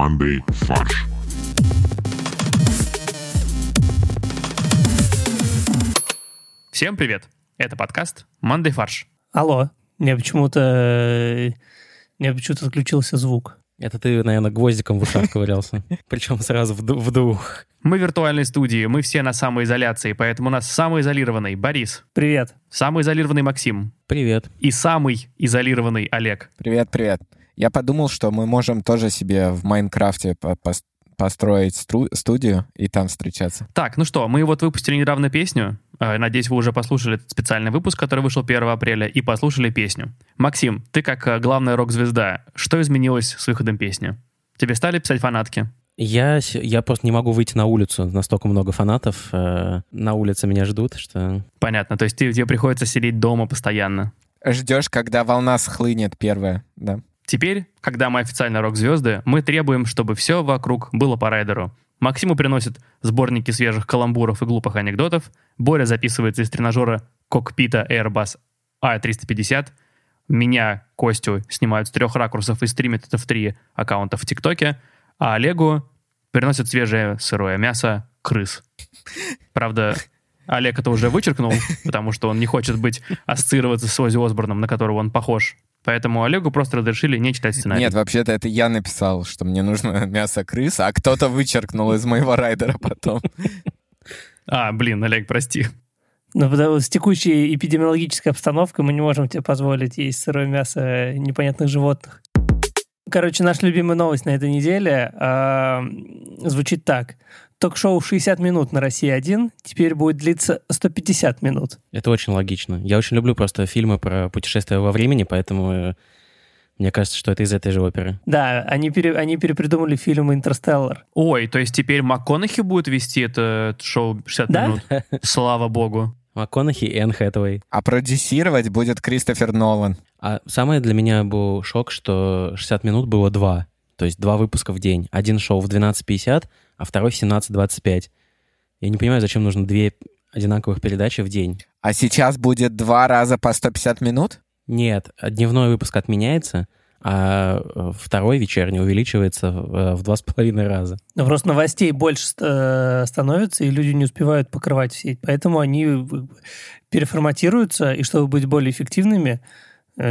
командой «Фарш». Всем привет! Это подкаст «Мандай фарш». Алло, мне почему-то... Мне почему-то отключился звук. Это ты, наверное, гвоздиком в ушах ковырялся. Причем сразу в, в двух. Мы в виртуальной студии, мы все на самоизоляции, поэтому у нас самоизолированный Борис, Привет. самоизолированный Максим Привет. и самый изолированный Олег. Привет, привет. Я подумал, что мы можем тоже себе в Майнкрафте по- пос- построить стру- студию и там встречаться. Так, ну что, мы вот выпустили недавно песню. Э, Надеюсь, вы уже послушали этот специальный выпуск, который вышел 1 апреля, и послушали песню. Максим, ты как э, главная рок-звезда, что изменилось с выходом песни? Тебе стали писать фанатки? Я, я просто не могу выйти на улицу. Настолько много фанатов. э, на улице меня ждут, что... Понятно, то есть ты- тебе приходится сидеть дома постоянно. Ждешь, когда волна схлынет первая, да? Теперь, когда мы официально рок-звезды, мы требуем, чтобы все вокруг было по райдеру. Максиму приносят сборники свежих каламбуров и глупых анекдотов, Боря записывается из тренажера кокпита Airbus A350, меня, Костю, снимают с трех ракурсов и стримят это в три аккаунта в ТикТоке, а Олегу приносят свежее сырое мясо крыс. Правда, Олег это уже вычеркнул, потому что он не хочет быть ассоциироваться с Ози Осборном, на которого он похож. Поэтому Олегу просто разрешили не читать сценарий. Нет, вообще-то это я написал, что мне нужно мясо крыс, а кто-то вычеркнул из моего райдера потом. А, блин, Олег, прости. Но потому что с текущей эпидемиологической обстановкой мы не можем тебе позволить есть сырое мясо непонятных животных. Короче, наша любимая новость на этой неделе а, звучит так. Ток-шоу «60 минут» на России 1 теперь будет длиться 150 минут. Это очень логично. Я очень люблю просто фильмы про путешествия во времени, поэтому э, мне кажется, что это из этой же оперы. Да, они, пере- они перепридумали фильм «Интерстеллар». Ой, то есть теперь МакКонахи будет вести это шоу 60 Да? минут? Слава богу. МакКонахи и Энн Хэтэуэй. А продюсировать будет Кристофер Нолан. А самое для меня был шок, что 60 минут было два. То есть два выпуска в день. Один шоу в 12.50, а второй в 17.25. Я не понимаю, зачем нужно две одинаковых передачи в день. А сейчас будет два раза по 150 минут? Нет, дневной выпуск отменяется, а э, второй вечерний увеличивается в э, в два с половиной раза. Но просто новостей больше э, становится, и люди не успевают покрывать все. Поэтому они переформатируются, и чтобы быть более эффективными,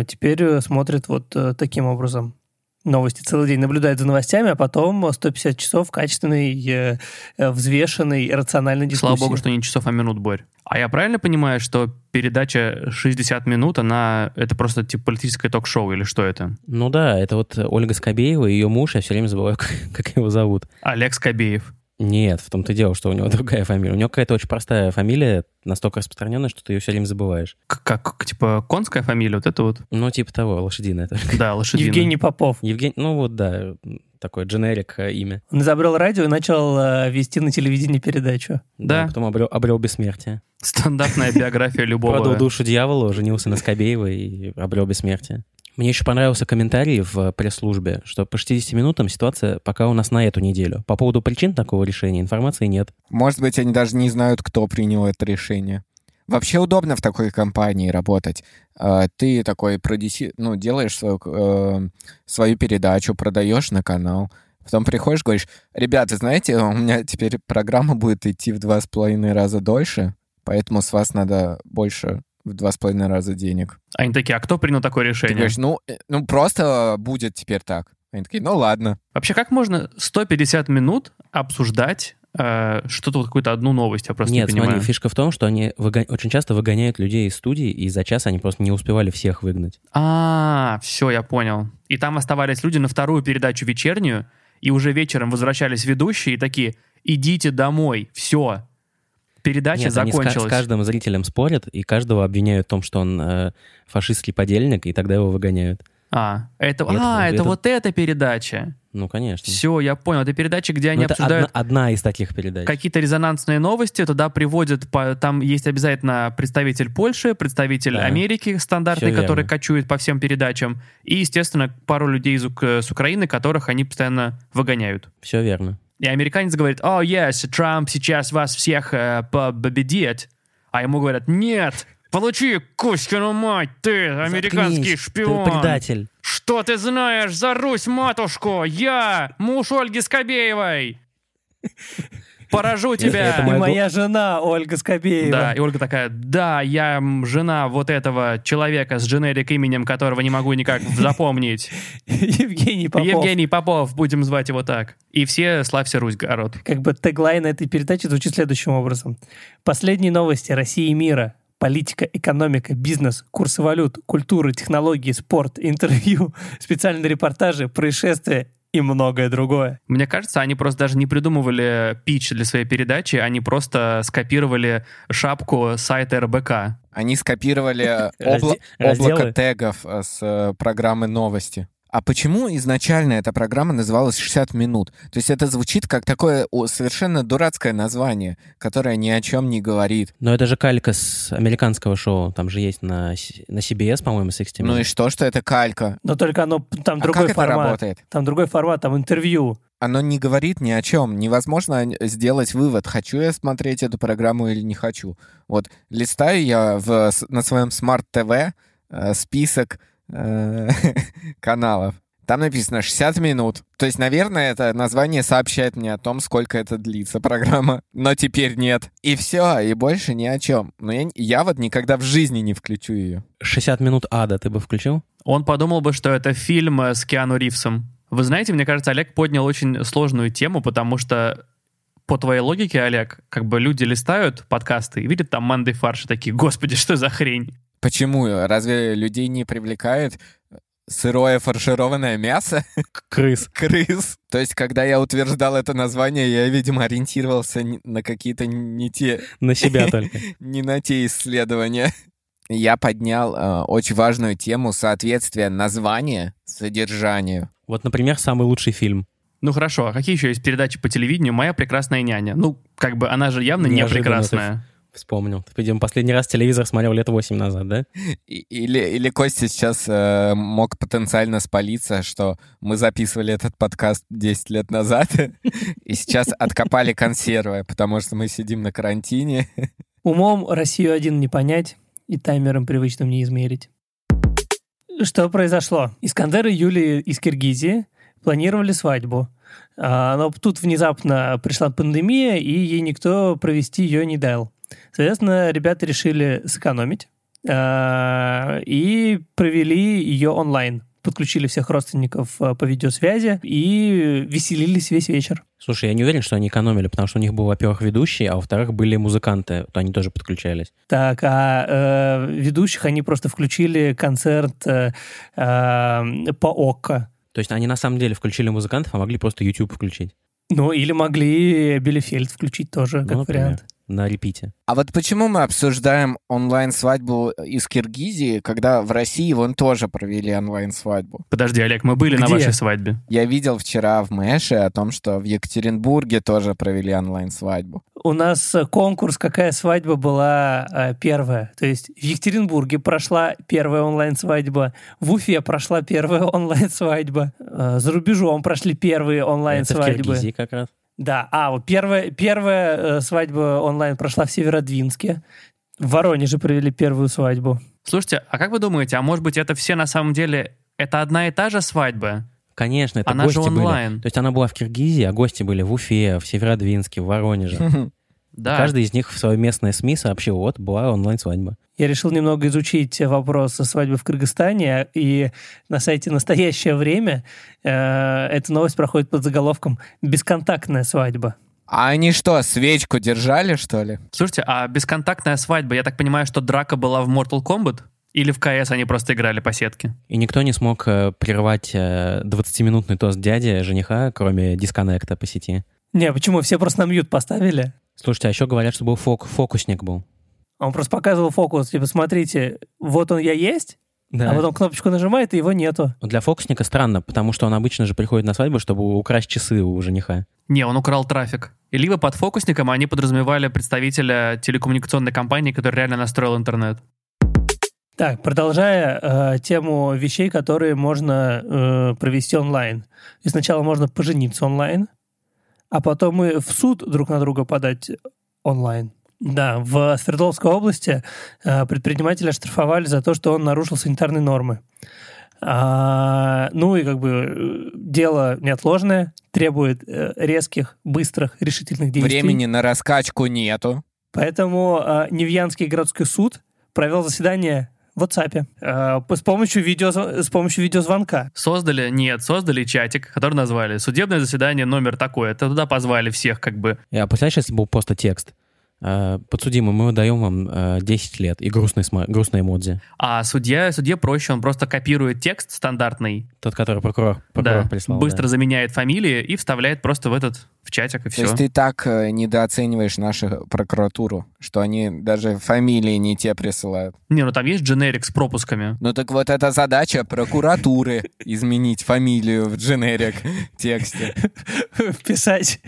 теперь смотрят вот таким образом. Новости целый день наблюдают за новостями, а потом 150 часов качественной, э, э, взвешенной, рациональной дискуссии. Слава богу, что не часов, а минут, Борь. А я правильно понимаю, что передача 60 минут, она это просто типа политическое ток-шоу или что это? Ну да, это вот Ольга Скобеева и ее муж, я все время забываю, как, как его зовут. Олег Скобеев. Нет, в том-то и дело, что у него другая фамилия. У него какая-то очень простая фамилия, настолько распространенная, что ты ее все время забываешь. К- Как, типа, конская фамилия, вот это вот? Ну, типа того, лошадиная только. Да, лошадиная. Евгений Попов. Евгений, ну вот, да, такое дженерик э, имя. Он изобрел радио и начал э, вести на телевидении передачу. Да. Потом обрел, обрел бессмертие. Стандартная биография любого. Продал душу дьяволу, женился на Скобеевой и обрел бессмертие. Мне еще понравился комментарий в пресс-службе, что по 60 минутам ситуация пока у нас на эту неделю. По поводу причин такого решения информации нет. Может быть, они даже не знают, кто принял это решение. Вообще удобно в такой компании работать. Э, Ты такой продюси... ну, делаешь свою, э, свою передачу, продаешь на канал. Потом приходишь, говоришь, ребята, знаете, у меня теперь программа будет идти в два с половиной раза дольше, поэтому с вас надо больше в два с половиной раза денег. Они такие, а кто принял такое Ты решение? говоришь, ну, э, ну просто будет теперь так. Они такие, ну ладно. Вообще, как можно 150 минут обсуждать э, что-то, вот какую-то одну новость? Я просто нет, не понимаю. смотри, фишка в том, что они выго- очень часто выгоняют людей из студии, и за час они просто не успевали всех выгнать. А, все, я понял. И там оставались люди на вторую передачу вечернюю, и уже вечером возвращались ведущие и такие, идите домой, все. Передача Нет, они с закончилась. с каждым зрителем спорят, и каждого обвиняют в том, что он э, фашистский подельник, и тогда его выгоняют. А, это, И а, это, это- вот эта передача. Ну, конечно. Все, я понял. Это передача, где они Ну, это обсуждают одна, одна из таких передач. какие-то резонансные новости, туда приводят, по- там есть обязательно представитель Польши, представитель Да. Америки стандартный, Всё который верно. кочует по всем передачам, и, естественно, пару людей из, с Украины, которых они постоянно выгоняют. Все верно. И американец говорит, о, yes, Трамп сейчас вас всех э, победит. А ему говорят, нет, получи, Кузькину мать, ты американский Заткнись, шпион. Ты предатель. Что ты знаешь за Русь, матушку? Я муж Ольги Скобеевой. Поражу тебя. это И моя жена Ольга Скобеева. Да, и Ольга такая, да, я жена вот этого человека с дженерик именем, которого не могу никак запомнить. Евгений Попов. Евгений Попов, будем звать его так. И все «Славься, Русь, город». Как бы теглайн этой передачи звучит следующим образом. Последние новости России и мира. Политика, экономика, бизнес, курсы валют, культура, технологии, спорт, интервью, специальные репортажи, происшествия и многое другое. Мне кажется, они просто даже не придумывали пич для своей передачи, они просто скопировали шапку сайта РБК. Они скопировали обла- облако тегов э, с э, программы новости. А почему изначально эта программа называлась 60 минут? То есть это звучит как такое совершенно дурацкое название, которое ни о чем не говорит. Но это же калька с американского шоу. Там же есть на, на CBS, по-моему, 60 Ну и что, что это калька? Но только оно, там а другой как это формат. работает? Там другой формат, там интервью. Оно не говорит ни о чем. Невозможно сделать вывод, хочу я смотреть эту программу или не хочу. Вот листаю я в, на своем смарт-ТВ э, список каналов. Там написано 60 минут. То есть, наверное, это название сообщает мне о том, сколько это длится программа. Но теперь нет. И все, и больше ни о чем. Но я, я вот никогда в жизни не включу ее. 60 минут ада ты бы включил? Он подумал бы, что это фильм э, с Киану Ривзом. Вы знаете, мне кажется, Олег поднял очень сложную тему, потому что по твоей логике, Олег, как бы люди листают подкасты и видят там манды фарш и такие, господи, что за хрень? Почему? Разве людей не привлекает сырое фаршированное мясо? Крыс. крыс. То есть, когда я утверждал это название, я, видимо, ориентировался не- на какие-то не те, На себя только. не на те исследования. Я поднял э, очень важную тему соответствия названия содержанию. Вот, например, самый лучший фильм. Ну хорошо, а какие еще есть передачи по телевидению? «Моя прекрасная няня». Ну, как бы она же явно не Неожиданно прекрасная. Вспомнил. Ты, видимо, последний раз телевизор смотрел лет 8 назад, да? Или, или Костя сейчас э, мог потенциально спалиться, что мы записывали этот подкаст 10 лет назад, и сейчас откопали консервы, потому что мы сидим на карантине. Умом Россию один не понять и таймером привычным не измерить. Что произошло? Искандер и Юлия из Киргизии планировали свадьбу. А, Но тут внезапно пришла пандемия, и ей никто провести ее не дал. Соответственно, ребята решили сэкономить а, и провели ее онлайн. Подключили всех родственников а, по видеосвязи и веселились весь вечер. Слушай, я не уверен, что они экономили, потому что у них был, во-первых, ведущий, а во-вторых, были музыканты, то они тоже подключались. Так, а э, ведущих они просто включили концерт э, э, по ОККО. То есть они на самом деле включили музыкантов, а могли просто YouTube включить. Ну, или могли Билефельд включить тоже, как Ну, например. вариант. На репите. А вот почему мы обсуждаем онлайн-свадьбу из Киргизии, когда в России вон тоже провели онлайн-свадьбу? Подожди, Олег, мы были на Где? вашей свадьбе. Я видел вчера в Мэше о том, что в Екатеринбурге тоже провели онлайн-свадьбу. У нас э, конкурс «Какая свадьба была э, первая?» То есть в Екатеринбурге прошла первая онлайн-свадьба, в Уфе прошла первая онлайн-свадьба, э, за рубежом прошли первые Это в онлайн-свадьбы. Киргизии как раз. Да, а вот первая, первая э, свадьба онлайн прошла в Северодвинске. В Воронеже провели первую свадьбу. Слушайте, а как вы думаете, а может быть это все на самом деле, это одна и та же свадьба? Конечно, это Она же гости онлайн. были. То есть она была в Киргизии, а гости были в Уфе, в Северодвинске, в Воронеже. Да. Каждый из них в свое местное СМИ сообщил, вот, была онлайн-свадьба. Я решил немного изучить вопрос свадьбы в Кыргызстане, и на сайте «Настоящее время» э, эта новость проходит под заголовком «Бесконтактная свадьба». А они что, свечку держали, что ли? Слушайте, а бесконтактная свадьба, я так понимаю, что драка была в Mortal Kombat? Или в КС они просто играли по сетке? И никто не смог э, прервать э, 20-минутный тост дяди жениха, кроме дисконнекта по сети. Не, почему? Все просто на мьют поставили. Слушайте, а еще говорят, что был фок- фокусник был. Он просто показывал фокус, типа, смотрите, вот он я есть, а потом кнопочку нажимает, и его нету. Но Для фокусника странно, потому что он обычно же приходит на свадьбу, чтобы украсть часы у жениха. Не, он украл трафик. И либо под фокусником они подразумевали представителя телекоммуникационной компании, который реально настроил интернет. Так, продолжая э, тему вещей, которые можно э, провести онлайн. И сначала можно пожениться онлайн, а потом и в суд друг на друга подать онлайн. Да, в Свердловской области э, предпринимателя оштрафовали за то, что он нарушил санитарные нормы. А, ну и как бы э, дело неотложное, требует э, резких, быстрых, решительных действий. Времени на раскачку нету. Поэтому э, Невьянский городской суд провел заседание в WhatsApp э, с, помощью видео, с помощью видеозвонка. Создали, нет, создали чатик, который назвали «Судебное заседание номер такой». Это туда позвали всех как бы. Я представляешь, если был просто текст? Э, подсудимый, мы даем вам э, 10 лет и грустный, сма- грустные эмодзи. А судья, судье проще, он просто копирует текст стандартный, Тот, который прокурор, прокурор да, прислал. быстро да. заменяет фамилии и вставляет просто в этот, в чатик, и То все. есть ты так э, недооцениваешь нашу прокуратуру, что они даже фамилии не те присылают. Не, ну там есть дженерик с пропусками. Ну так вот это задача прокуратуры изменить фамилию в дженерик тексте. писать,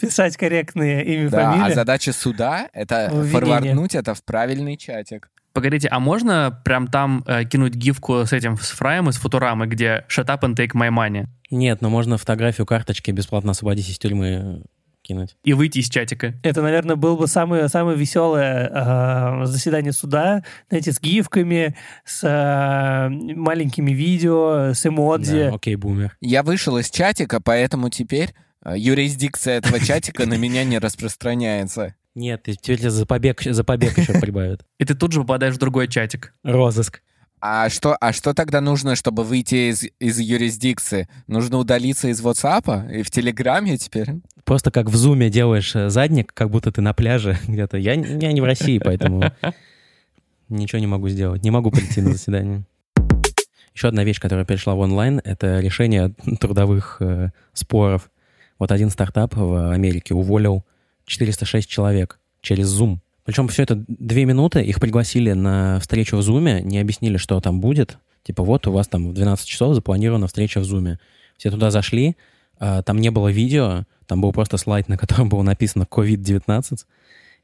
писать корректные имя, Да, а фамилия. задача суда — это форварднуть это в правильный чатик. Погодите, а можно прям там э, кинуть гифку с этим, с фраем из Футурамы, где shut up and take my money, Нет, но можно фотографию карточки бесплатно освободись из тюрьмы э, кинуть. и выйти из чатика? Это, наверное, было бы самое, самое веселое э, заседание суда, знаете, с гифками, с э, маленькими видео, с эмодзи. Да, окей, бумер. Я вышел из чатика, поэтому теперь э, юрисдикция этого чатика на меня не распространяется. Нет, тебя за побег, за побег еще прибавят. И ты тут же попадаешь в другой чатик. Розыск. А что, а что тогда нужно, чтобы выйти из, из юрисдикции? Нужно удалиться из WhatsApp и в Телеграме теперь? Просто как в зуме делаешь э, задник, как будто ты на пляже где-то. Я, я не в России, поэтому ничего не могу сделать. Не могу прийти на заседание. Еще одна вещь, которая перешла в онлайн, это решение трудовых э, споров. Вот один стартап в Америке уволил 406 человек через Zoom. Причем все это две минуты, их пригласили на встречу в Zoom, не объяснили, что там будет. Типа вот у вас там в 12 часов запланирована встреча в Zoom. Все туда зашли, а, там не было видео, там был просто слайд, на котором было написано COVID-19,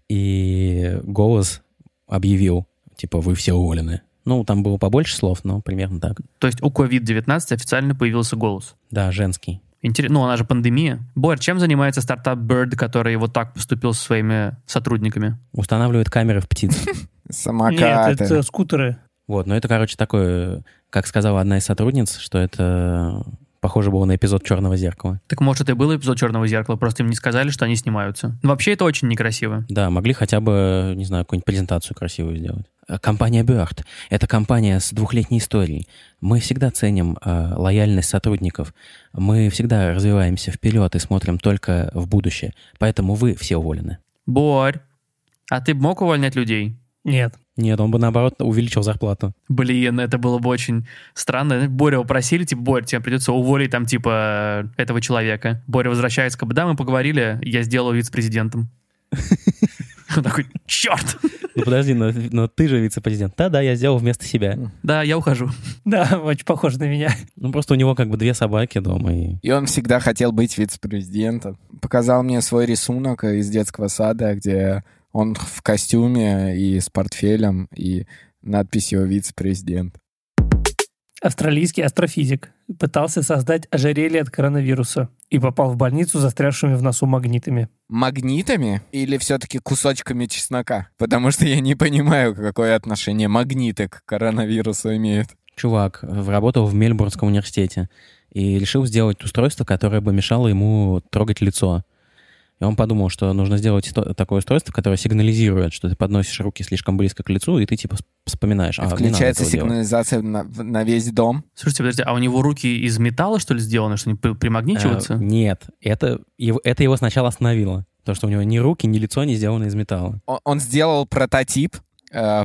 и голос объявил, типа, вы все уволены. Ну, там было побольше слов, но примерно так. То есть у COVID-19 официально появился голос. Да, женский. Интересно, ну она же пандемия. Борь, чем занимается стартап Bird, который вот так поступил со своими сотрудниками? Устанавливает камеры в птиц. Нет, Самокаты. это скутеры. Вот, но это, короче, такое, как сказала одна из сотрудниц, что это похоже было на эпизод «Черного зеркала». Так может это и был эпизод «Черного зеркала», просто им не сказали, что они снимаются. Но вообще это очень некрасиво. Да, могли хотя бы, не знаю, какую-нибудь презентацию красивую сделать. Э, Компания Bird — это компания с двухлетней историей. Мы всегда ценим э, лояльность сотрудников. Мы всегда развиваемся вперед и смотрим только в будущее. Поэтому вы все уволены. Борь, а ты б мог увольнять людей? Нет. Нет, он бы, наоборот, увеличил зарплату. Блин, это было бы очень странно. Боря попросили, типа, Борь, тебе придется уволить там, типа, этого человека. Боря возвращается, как бы, да, мы поговорили, я сделаю вице-президентом. Он такой, черт! Ну подожди, но, но ты же вице-президент. Да-да, я сделал вместо себя. Да, я ухожу. Да, очень похоже на меня. Ну просто у него как бы две собаки дома. И... И он всегда хотел быть вице-президентом. Показал мне свой рисунок из детского сада, где он в костюме и с портфелем, и надписью «вице-президент». Австралийский астрофизик пытался создать ожерелье от коронавируса и попал в больницу застрявшими в носу магнитами. Магнитами или все-таки кусочками чеснока? Потому что я не понимаю, какое отношение магниты к коронавирусу имеют. Чувак э, работал в Мельбурнском университете и решил сделать устройство, которое бы мешало ему трогать лицо. И он подумал, что нужно сделать такое устройство, которое сигнализирует, что ты подносишь руки слишком близко к лицу, и ты типа вс- вспоминаешь. А, Включается сигнализация на, на весь дом. Слушайте, подожди, а у него руки из металла, что ли, сделаны, что они при- примагничиваются? Э, Нет, это его, это его сначала остановило. То, что у него ни руки, ни лицо не сделаны из металла. Он, он сделал прототип,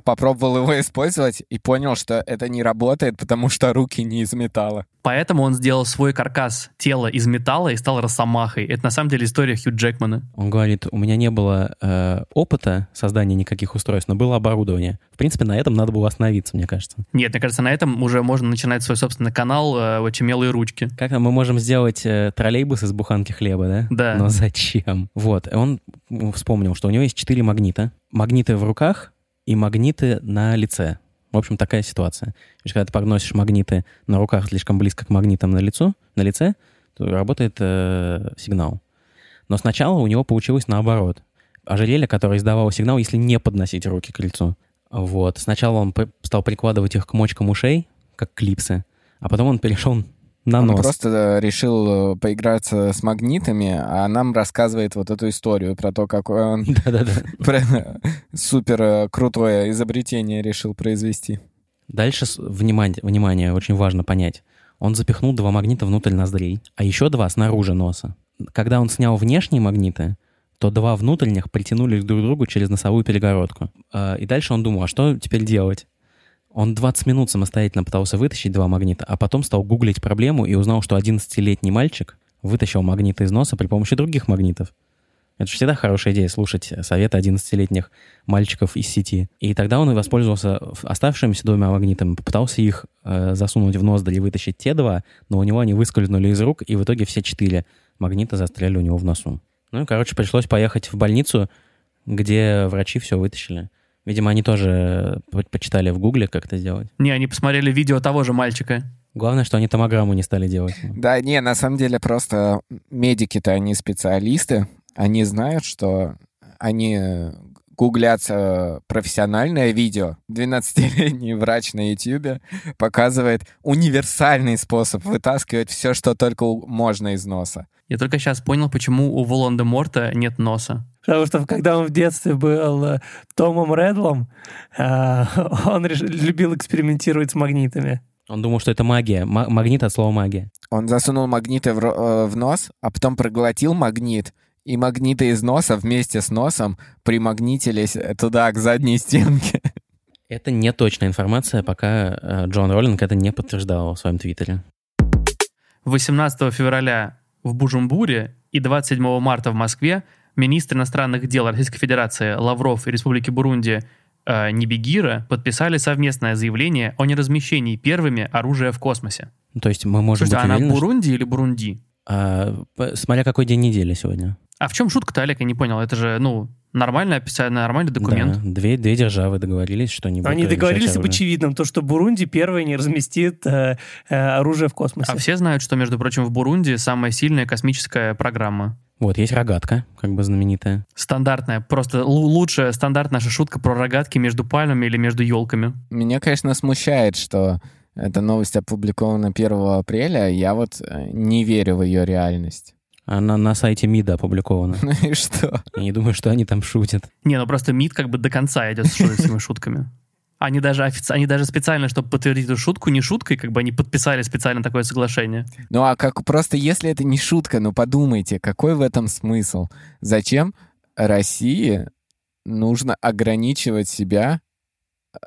попробовал его использовать и понял, что это не работает, потому что руки не из металла. Поэтому он сделал свой каркас тела из металла и стал росомахой. Это на самом деле история Хью Джекмана. Он говорит, у меня не было э, опыта создания никаких устройств, но было оборудование. В принципе, на этом надо было остановиться, мне кажется. Нет, мне кажется, на этом уже можно начинать свой собственный канал э, «Очумелые ручки». Как мы можем сделать э, троллейбус из буханки хлеба, да? Да. Но зачем? Вот, он вспомнил, что у него есть четыре магнита. Магниты в руках и магниты на лице. В общем, такая ситуация. То есть, когда ты подносишь магниты на руках слишком близко к магнитам на, лицу, на лице, то работает э, сигнал. Но сначала у него получилось наоборот. Ожерелье, которое издавало сигнал, если не подносить руки к лицу. Вот. Сначала он п- стал прикладывать их к мочкам ушей, как клипсы, А потом он перешел на Он нос. просто э, решил э, поиграться с магнитами, а нам рассказывает вот эту историю про то, как он супер э, крутое изобретение решил произвести. Дальше, внимание, внимание, очень важно понять. Он запихнул два магнита внутрь ноздрей, а еще два снаружи носа. Когда он снял внешние магниты, то два внутренних притянулись друг к другу через носовую перегородку. А, И дальше он думал, а что теперь делать? Он 20 минут самостоятельно пытался вытащить два магнита, а потом стал гуглить проблему и узнал, что 11-летний мальчик вытащил магниты из носа при помощи других магнитов. Это же всегда хорошая идея слушать советы 11-летних мальчиков из сети. И тогда он и воспользовался оставшимися двумя магнитами, попытался их э, засунуть в ноздри и вытащить те два, но у него они выскользнули из рук, и в итоге все четыре магнита застряли у него в носу. Ну и, короче, пришлось поехать в больницу, где врачи все вытащили. Видимо, они тоже по- почитали в гугле, как это сделать. Не, они посмотрели видео того же мальчика. Главное, что они томограмму не стали делать. Да, не, на самом деле просто медики-то они специалисты, они знают, что они э, гуглят э, профессиональное видео. 12-летний врач на YouTube показывает универсальный способ вытаскивать все, что только можно из носа. Я только сейчас понял, почему у Волан-де-Морта нет носа. Потому что когда он в детстве был э, Томом Редлом, э, он любил экспериментировать с магнитами. Он думал, что это магия. Ма- магнит от слова магия. Он засунул магниты в, э, в нос, а потом проглотил магнит, и магниты из носа вместе с носом примагнитились туда, к задней стенке. Это не точная информация, пока Джон Роллинг это не подтверждал в своем твиттере. 18 февраля в Бужумбуре и 27 марта в Москве министры иностранных дел Российской Федерации Лавров и Республики Бурунди э, Нибигира подписали совместное заявление о неразмещении первыми оружия в космосе. То есть мы можем Слушайте, а быть она уверены, что- Бурунди или Бурунди? А, смотря какой день недели сегодня. А в чем шутка-то, Олег? Я не понял. Это же, ну, нормальное описание, нормальный документ. Да, две, две державы договорились, что не будут Они договорились об очевидном, то, что Бурунди первый не разместит э, э, оружие в космосе. А все знают, что, между прочим, в Бурунди самая сильная космическая программа. Вот, есть рогатка, как бы знаменитая. Стандартная, просто лу- лучшая стандарт наша шутка про рогатки между пальмами или между елками. Меня, конечно, смущает, что эта новость опубликована 1 апреля. Я вот э, не верю в ее реальность. Она на сайте МИДа опубликована. Ну и что? Я не думаю, что они там шутят. Не, ну просто МИД как бы до конца идет с шу- с этими шутками. Они даже, офици- они даже специально, чтобы подтвердить эту шутку, не шуткой, как бы они подписали специально такое соглашение. Ну а как просто, если это не шутка, ну подумайте, какой в этом смысл? Зачем России нужно ограничивать себя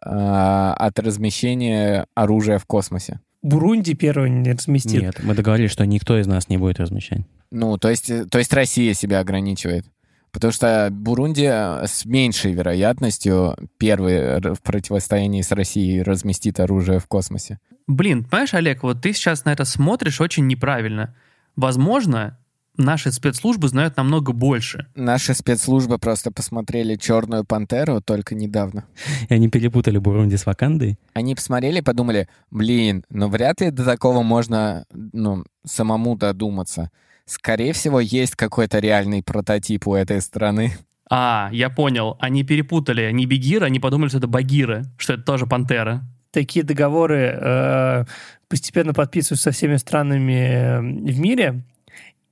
а, от размещения оружия в космосе? Бурунди первый не разместит. Нет, мы договорились, что никто из нас не будет размещать. Ну, то есть, э, то есть Россия себя ограничивает. Потому что Бурунди с меньшей вероятностью первый в противостоянии с Россией разместит оружие в космосе. Блин, понимаешь, Олег, вот ты сейчас на это смотришь очень неправильно. Возможно, наши спецслужбы знают намного больше. Наши спецслужбы просто посмотрели «Черную пантеру» только недавно. И они перепутали Бурунди с Вакандой. Они посмотрели и подумали, блин, ну вряд ли до такого можно ну, самому додуматься. Скорее всего, есть какой-то реальный прототип у этой страны. А, я понял. Они перепутали не Бегира, они подумали, что это Багира, что это тоже пантера. Такие договоры э, постепенно подписываются со всеми странами э, в мире.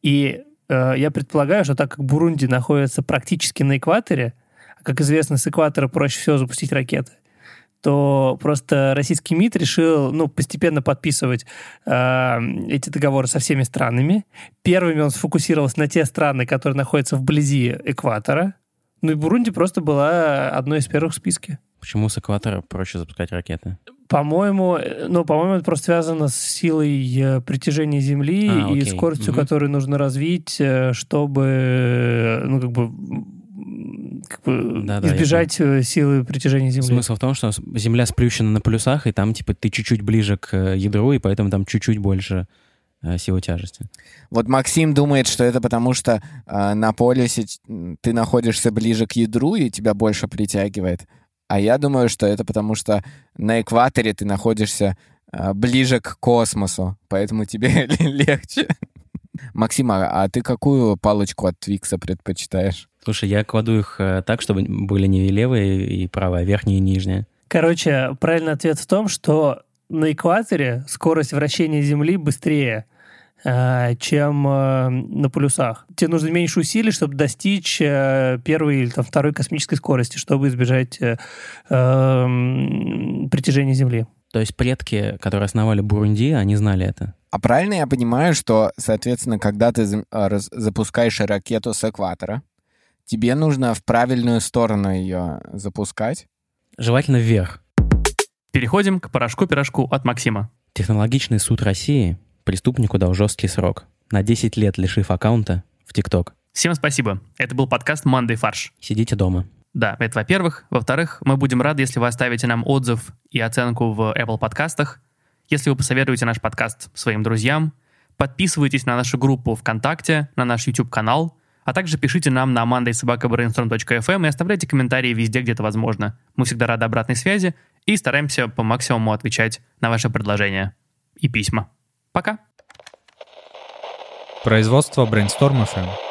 И э, я предполагаю, что так как Бурунди находится практически на экваторе, а как известно, с экватора проще всего запустить ракеты, то просто российский МИД решил ну, постепенно подписывать э, эти договоры со всеми странами. Первыми он сфокусировался на те страны, которые находятся вблизи экватора. Ну и Бурунди просто была одной из первых в списке. Почему с экватора проще запускать ракеты? По-моему, э, ну, по-моему, это просто связано с силой э, притяжения Земли А, и окей. скоростью, Мгм. которую нужно развить, э, чтобы, ну, как бы, как бы я избежать э, силы притяжения Земли. Смысл в том, что Земля сплющена на полюсах, и там, типа, ты чуть-чуть ближе к э, ядру, и поэтому там чуть-чуть больше э, силы тяжести. Вот Максим думает, что это потому, что э, на полюсе ты находишься ближе к ядру и тебя больше притягивает. А я думаю, что это потому, что на экваторе ты находишься э, ближе к космосу, поэтому тебе легче. Максим, а ты какую палочку от Твикса предпочитаешь? Слушай, я кладу их э, так, чтобы были не левые и правые, а верхние и нижние. Короче, правильный ответ в том, что на экваторе скорость вращения Земли быстрее, э, чем э, на полюсах. Тебе нужно меньше усилий, чтобы достичь первой или там, второй космической скорости, чтобы избежать э, э, притяжения Земли. То есть предки, которые основали Бурунди, они знали это? А правильно я понимаю, что, соответственно, когда ты а, запускаешь ракету с экватора, тебе нужно в правильную сторону ее запускать? Желательно вверх. Переходим к порошку-пирожку от Максима. Технологичный суд России преступнику дал жесткий срок. На 10 лет лишив аккаунта в ТикТок. Всем спасибо. Это был подкаст «Мандай фарш». Сидите дома. Да, это во-первых. Во-вторых, мы будем рады, если вы оставите нам отзыв и оценку в Apple подкастах, если вы посоветуете наш подкаст своим друзьям, подписывайтесь на нашу группу ВКонтакте, на наш YouTube-канал, а также пишите нам на mandaysobakabrainstorm.fm и оставляйте комментарии везде, где это возможно. Мы всегда рады обратной связи и стараемся по максимуму отвечать на ваши предложения и письма. Пока! Производство Brainstorm FM.